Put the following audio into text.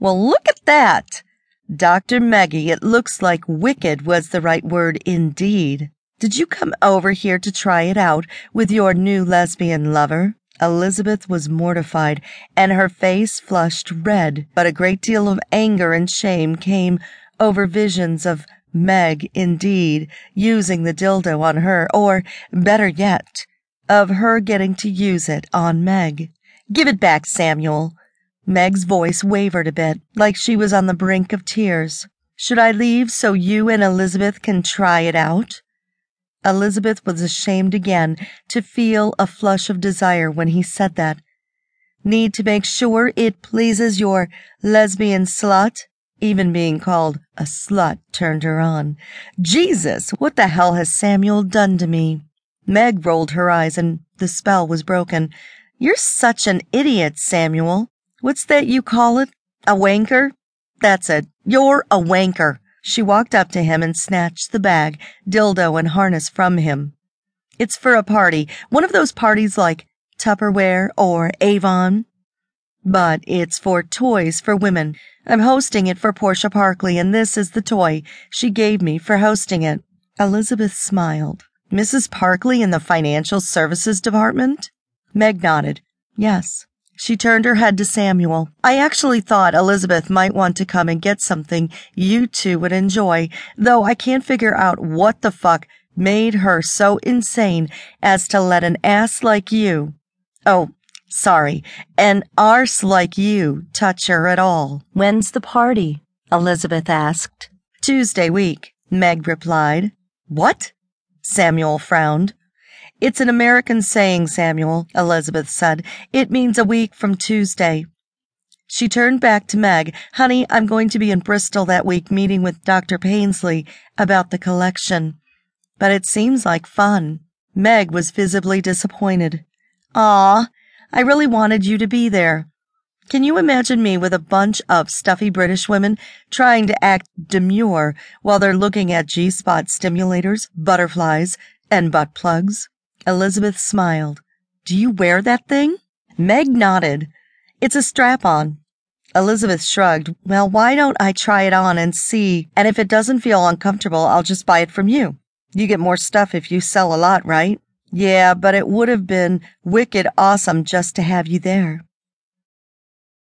Well, look at that! Dr. Meggie, it looks like wicked was the right word indeed. Did you come over here to try it out with your new lesbian lover? Elizabeth was mortified, and her face flushed red, but a great deal of anger and shame came over visions of Meg, indeed, using the dildo on her, or, better yet, of her getting to use it on Meg. Give it back, Samuel. Meg's voice wavered a bit, like she was on the brink of tears. Should I leave so you and Elizabeth can try it out? Elizabeth was ashamed again to feel a flush of desire when he said that. Need to make sure it pleases your lesbian slut? Even being called a slut turned her on. Jesus, what the hell has Samuel done to me? Meg rolled her eyes and the spell was broken. You're such an idiot, Samuel. What's that you call it? A wanker? That's it. You're a wanker. She walked up to him and snatched the bag, dildo, and harness from him. It's for a party, one of those parties like Tupperware or Avon. But it's for toys for women. I'm hosting it for Portia Parkley, and this is the toy she gave me for hosting it. Elizabeth smiled. Mrs. Parkley in the Financial Services Department? Meg nodded. Yes. She turned her head to Samuel. I actually thought Elizabeth might want to come and get something you two would enjoy, though I can't figure out what the fuck made her so insane as to let an ass like you, oh, sorry, an arse like you touch her at all. When's the party? Elizabeth asked. Tuesday week, Meg replied. What? Samuel frowned. It's an American saying, Samuel, Elizabeth said. It means a week from Tuesday. She turned back to Meg. Honey, I'm going to be in Bristol that week meeting with Dr. Painsley about the collection. But it seems like fun. Meg was visibly disappointed. Ah, I really wanted you to be there. Can you imagine me with a bunch of stuffy British women trying to act demure while they're looking at G-spot stimulators, butterflies, and butt plugs? Elizabeth smiled. Do you wear that thing? Meg nodded. It's a strap on. Elizabeth shrugged. Well, why don't I try it on and see? And if it doesn't feel uncomfortable, I'll just buy it from you. You get more stuff if you sell a lot, right? Yeah, but it would have been wicked awesome just to have you there.